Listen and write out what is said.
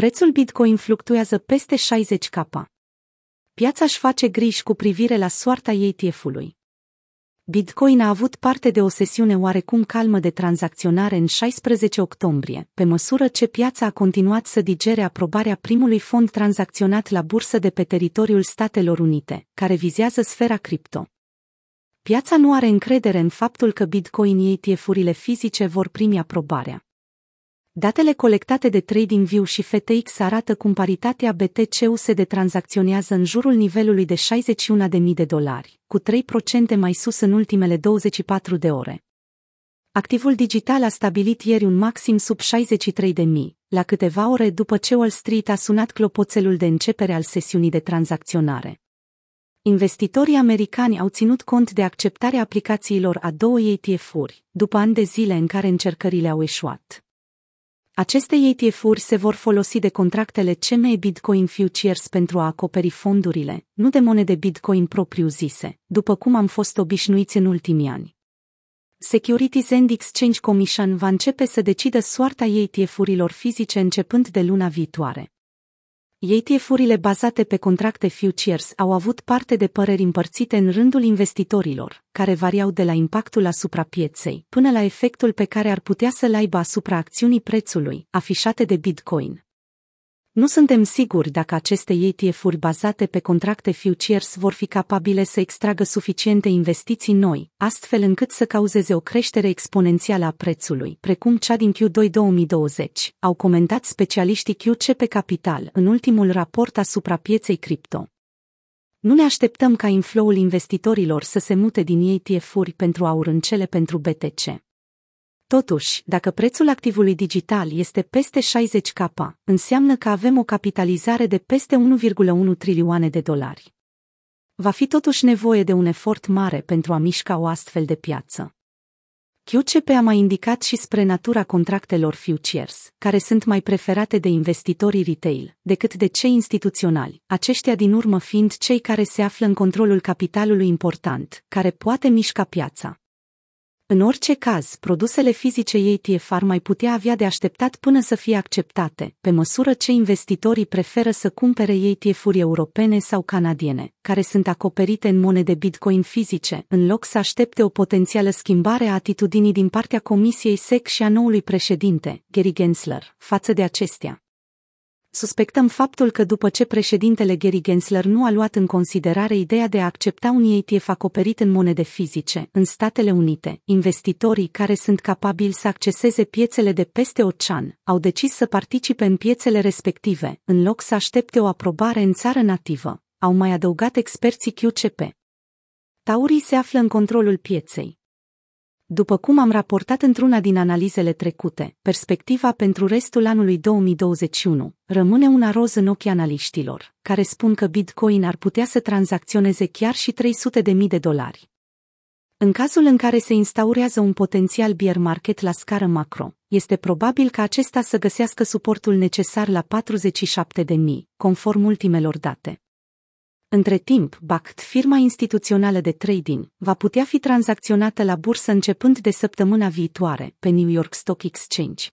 Prețul Bitcoin fluctuează peste 60 k. Piața își face griji cu privire la soarta ETF-ului. Bitcoin a avut parte de o sesiune oarecum calmă de tranzacționare în 16 octombrie, pe măsură ce piața a continuat să digere aprobarea primului fond tranzacționat la bursă de pe teritoriul Statelor Unite, care vizează sfera cripto. Piața nu are încredere în faptul că Bitcoin ETF-urile fizice vor primi aprobarea. Datele colectate de TradingView și FTX arată cum paritatea BTC-USD tranzacționează în jurul nivelului de 61.000 de dolari, cu 3% mai sus în ultimele 24 de ore. Activul digital a stabilit ieri un maxim sub 63.000, la câteva ore după ce Wall Street a sunat clopoțelul de începere al sesiunii de tranzacționare. Investitorii americani au ținut cont de acceptarea aplicațiilor a două ETF-uri, după ani de zile în care încercările au eșuat. Aceste ETF-uri se vor folosi de contractele CME Bitcoin Futures pentru a acoperi fondurile, nu de monede Bitcoin propriu-zise, după cum am fost obișnuiți în ultimii ani. Securities and Exchange Commission va începe să decidă soarta ETF-urilor fizice începând de luna viitoare. ETF-urile bazate pe contracte futures au avut parte de păreri împărțite în rândul investitorilor, care variau de la impactul asupra pieței până la efectul pe care ar putea să-l aibă asupra acțiunii prețului, afișate de Bitcoin. Nu suntem siguri dacă aceste ETF-uri bazate pe contracte futures vor fi capabile să extragă suficiente investiții noi, astfel încât să cauzeze o creștere exponențială a prețului, precum cea din Q2 2020, au comentat specialiștii QCP Capital în ultimul raport asupra pieței cripto. Nu ne așteptăm ca infloul investitorilor să se mute din ETF-uri pentru aur în cele pentru BTC. Totuși, dacă prețul activului digital este peste 60 k, înseamnă că avem o capitalizare de peste 1,1 trilioane de dolari. Va fi totuși nevoie de un efort mare pentru a mișca o astfel de piață. QCP a mai indicat și spre natura contractelor futures, care sunt mai preferate de investitorii retail decât de cei instituționali, aceștia din urmă fiind cei care se află în controlul capitalului important, care poate mișca piața. În orice caz, produsele fizice ETF ar mai putea avea de așteptat până să fie acceptate, pe măsură ce investitorii preferă să cumpere ETF-uri europene sau canadiene, care sunt acoperite în monede Bitcoin fizice, în loc să aștepte o potențială schimbare a atitudinii din partea Comisiei SEC și a noului președinte, Gary Gensler, față de acestea suspectăm faptul că după ce președintele Gary Gensler nu a luat în considerare ideea de a accepta un ETF acoperit în monede fizice în Statele Unite, investitorii care sunt capabili să acceseze piețele de peste ocean au decis să participe în piețele respective, în loc să aștepte o aprobare în țară nativă, au mai adăugat experții QCP. Taurii se află în controlul pieței, după cum am raportat într-una din analizele trecute, perspectiva pentru restul anului 2021 rămâne una roz în ochii analiștilor, care spun că Bitcoin ar putea să tranzacționeze chiar și 300.000 de dolari. În cazul în care se instaurează un potențial bear market la scară macro, este probabil ca acesta să găsească suportul necesar la 47.000, conform ultimelor date. Între timp, BACT, firma instituțională de trading, va putea fi tranzacționată la bursă începând de săptămâna viitoare, pe New York Stock Exchange.